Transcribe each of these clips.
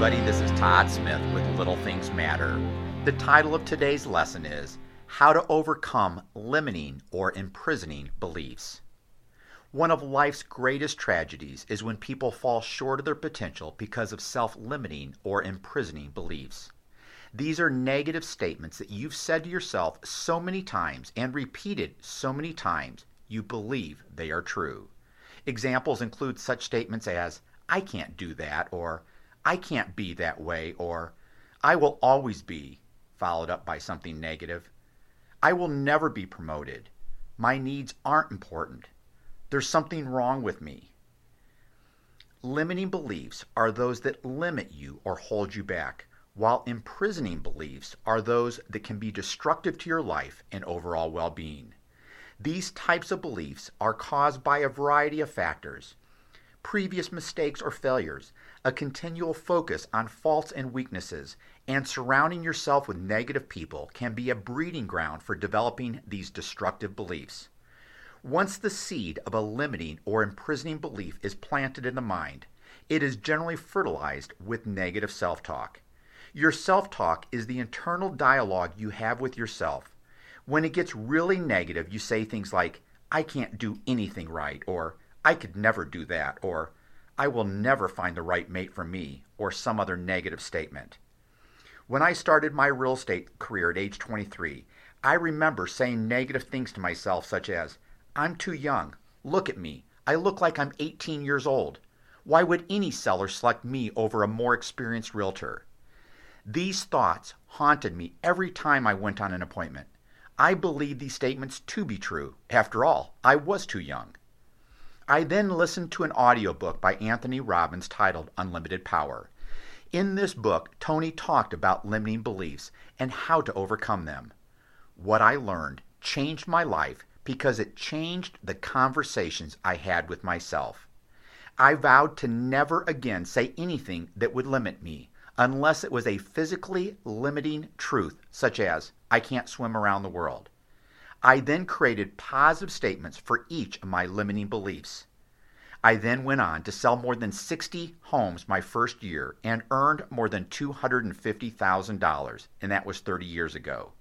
everybody. This is Todd Smith with Little Things Matter. The title of today's lesson is How to Overcome Limiting or Imprisoning Beliefs. One of life's greatest tragedies is when people fall short of their potential because of self limiting or imprisoning beliefs. These are negative statements that you've said to yourself so many times and repeated so many times you believe they are true. Examples include such statements as, I can't do that, or I can't be that way, or I will always be, followed up by something negative. I will never be promoted. My needs aren't important. There's something wrong with me. Limiting beliefs are those that limit you or hold you back, while imprisoning beliefs are those that can be destructive to your life and overall well being. These types of beliefs are caused by a variety of factors previous mistakes or failures, a continual focus on faults and weaknesses, and surrounding yourself with negative people can be a breeding ground for developing these destructive beliefs. Once the seed of a limiting or imprisoning belief is planted in the mind, it is generally fertilized with negative self talk. Your self talk is the internal dialogue you have with yourself. When it gets really negative, you say things like, I can't do anything right, or I could never do that, or I will never find the right mate for me, or some other negative statement. When I started my real estate career at age 23, I remember saying negative things to myself, such as, I'm too young. Look at me. I look like I'm 18 years old. Why would any seller select me over a more experienced realtor? These thoughts haunted me every time I went on an appointment. I believed these statements to be true. After all, I was too young. I then listened to an audiobook by Anthony Robbins titled Unlimited Power. In this book, Tony talked about limiting beliefs and how to overcome them. What I learned changed my life because it changed the conversations I had with myself. I vowed to never again say anything that would limit me unless it was a physically limiting truth, such as, I can't swim around the world. I then created positive statements for each of my limiting beliefs. I then went on to sell more than 60 homes my first year and earned more than $250,000, and that was 30 years ago.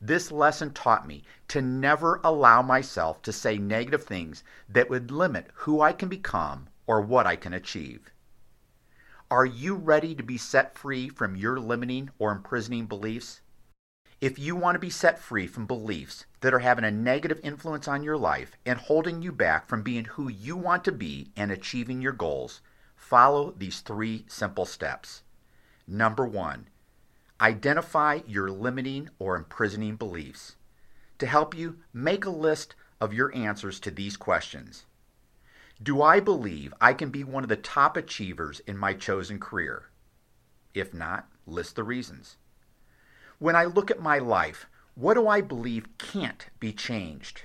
This lesson taught me to never allow myself to say negative things that would limit who I can become or what I can achieve. Are you ready to be set free from your limiting or imprisoning beliefs? If you want to be set free from beliefs that are having a negative influence on your life and holding you back from being who you want to be and achieving your goals, follow these three simple steps. Number one, identify your limiting or imprisoning beliefs. To help you, make a list of your answers to these questions. Do I believe I can be one of the top achievers in my chosen career? If not, list the reasons. When I look at my life, what do I believe can't be changed?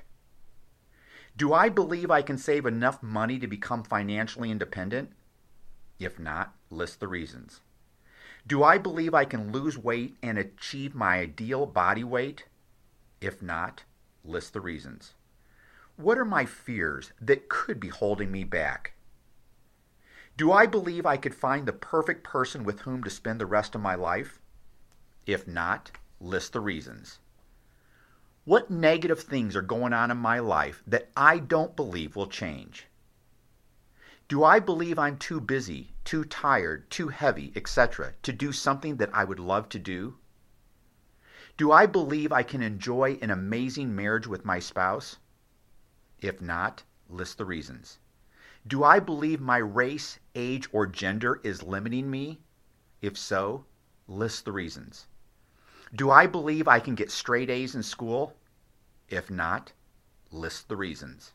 Do I believe I can save enough money to become financially independent? If not, list the reasons. Do I believe I can lose weight and achieve my ideal body weight? If not, list the reasons. What are my fears that could be holding me back? Do I believe I could find the perfect person with whom to spend the rest of my life? If not, list the reasons. What negative things are going on in my life that I don't believe will change? Do I believe I'm too busy, too tired, too heavy, etc., to do something that I would love to do? Do I believe I can enjoy an amazing marriage with my spouse? If not, list the reasons. Do I believe my race, age, or gender is limiting me? If so, list the reasons. Do I believe I can get straight A's in school? If not, list the reasons.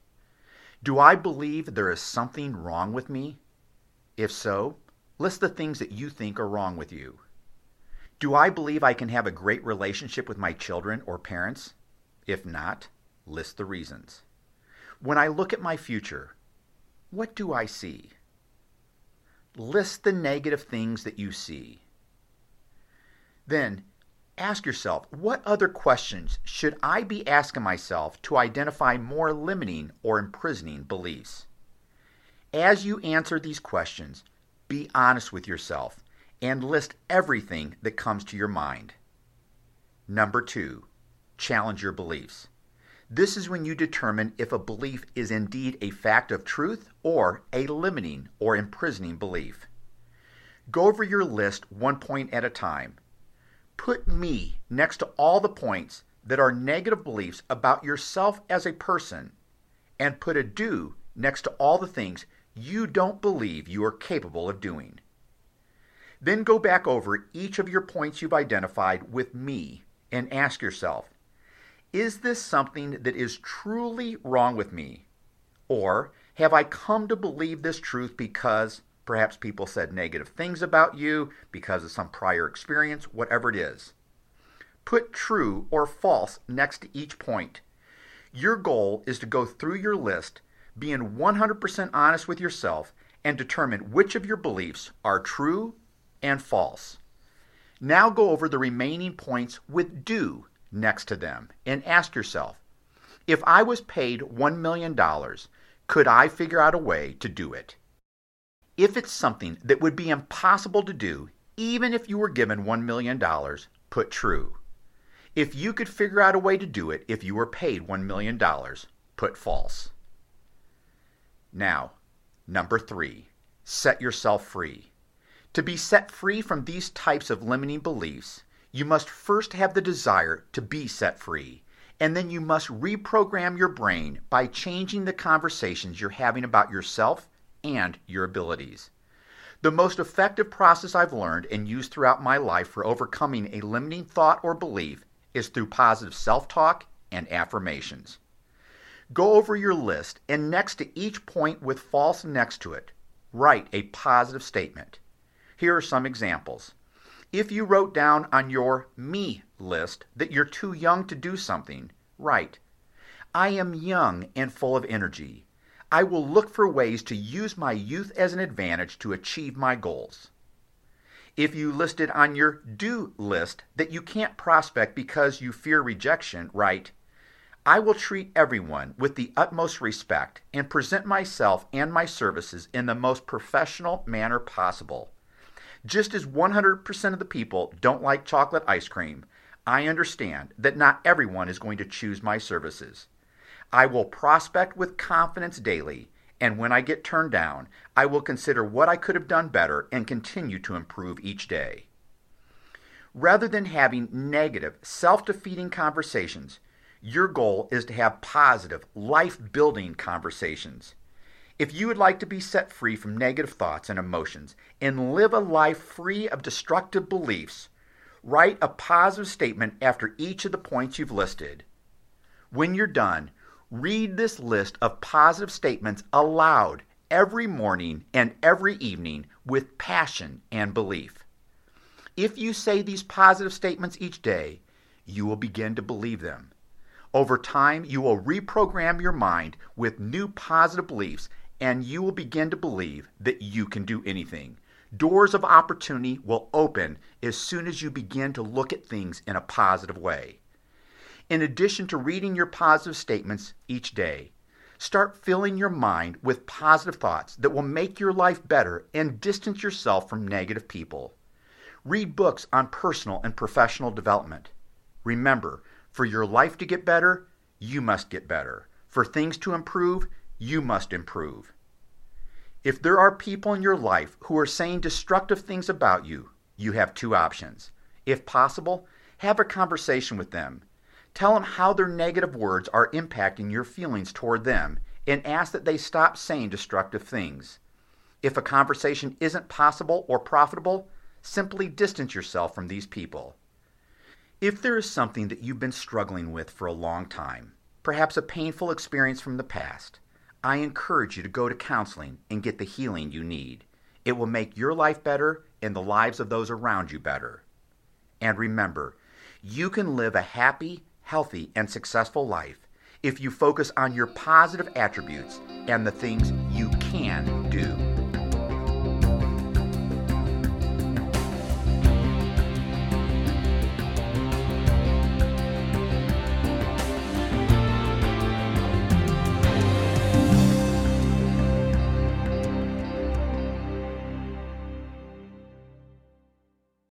Do I believe there is something wrong with me? If so, list the things that you think are wrong with you. Do I believe I can have a great relationship with my children or parents? If not, list the reasons. When I look at my future, what do I see? List the negative things that you see. Then ask yourself what other questions should I be asking myself to identify more limiting or imprisoning beliefs? As you answer these questions, be honest with yourself and list everything that comes to your mind. Number two, challenge your beliefs. This is when you determine if a belief is indeed a fact of truth or a limiting or imprisoning belief. Go over your list one point at a time. Put me next to all the points that are negative beliefs about yourself as a person, and put a do next to all the things you don't believe you are capable of doing. Then go back over each of your points you've identified with me and ask yourself Is this something that is truly wrong with me? Or have I come to believe this truth because perhaps people said negative things about you, because of some prior experience, whatever it is? Put true or false next to each point. Your goal is to go through your list, being 100% honest with yourself, and determine which of your beliefs are true and false. Now go over the remaining points with do next to them and ask yourself if I was paid $1 million, could I figure out a way to do it? If it's something that would be impossible to do, even if you were given $1 million, put true. If you could figure out a way to do it if you were paid $1 million, put false. Now, number three, set yourself free. To be set free from these types of limiting beliefs, you must first have the desire to be set free, and then you must reprogram your brain by changing the conversations you're having about yourself and your abilities. The most effective process I've learned and used throughout my life for overcoming a limiting thought or belief is through positive self talk and affirmations. Go over your list and next to each point with false next to it, write a positive statement. Here are some examples. If you wrote down on your me list that you're too young to do something, write, I am young and full of energy. I will look for ways to use my youth as an advantage to achieve my goals. If you listed on your do list that you can't prospect because you fear rejection, write, I will treat everyone with the utmost respect and present myself and my services in the most professional manner possible. Just as 100% of the people don't like chocolate ice cream, I understand that not everyone is going to choose my services. I will prospect with confidence daily and when I get turned down, I will consider what I could have done better and continue to improve each day. Rather than having negative, self defeating conversations, your goal is to have positive, life building conversations. If you would like to be set free from negative thoughts and emotions and live a life free of destructive beliefs, write a positive statement after each of the points you've listed. When you're done, Read this list of positive statements aloud every morning and every evening with passion and belief. If you say these positive statements each day, you will begin to believe them. Over time, you will reprogram your mind with new positive beliefs and you will begin to believe that you can do anything. Doors of opportunity will open as soon as you begin to look at things in a positive way. In addition to reading your positive statements each day, start filling your mind with positive thoughts that will make your life better and distance yourself from negative people. Read books on personal and professional development. Remember, for your life to get better, you must get better. For things to improve, you must improve. If there are people in your life who are saying destructive things about you, you have two options. If possible, have a conversation with them Tell them how their negative words are impacting your feelings toward them and ask that they stop saying destructive things. If a conversation isn't possible or profitable, simply distance yourself from these people. If there is something that you've been struggling with for a long time, perhaps a painful experience from the past, I encourage you to go to counseling and get the healing you need. It will make your life better and the lives of those around you better. And remember, you can live a happy, healthy, and successful life if you focus on your positive attributes and the things you can do.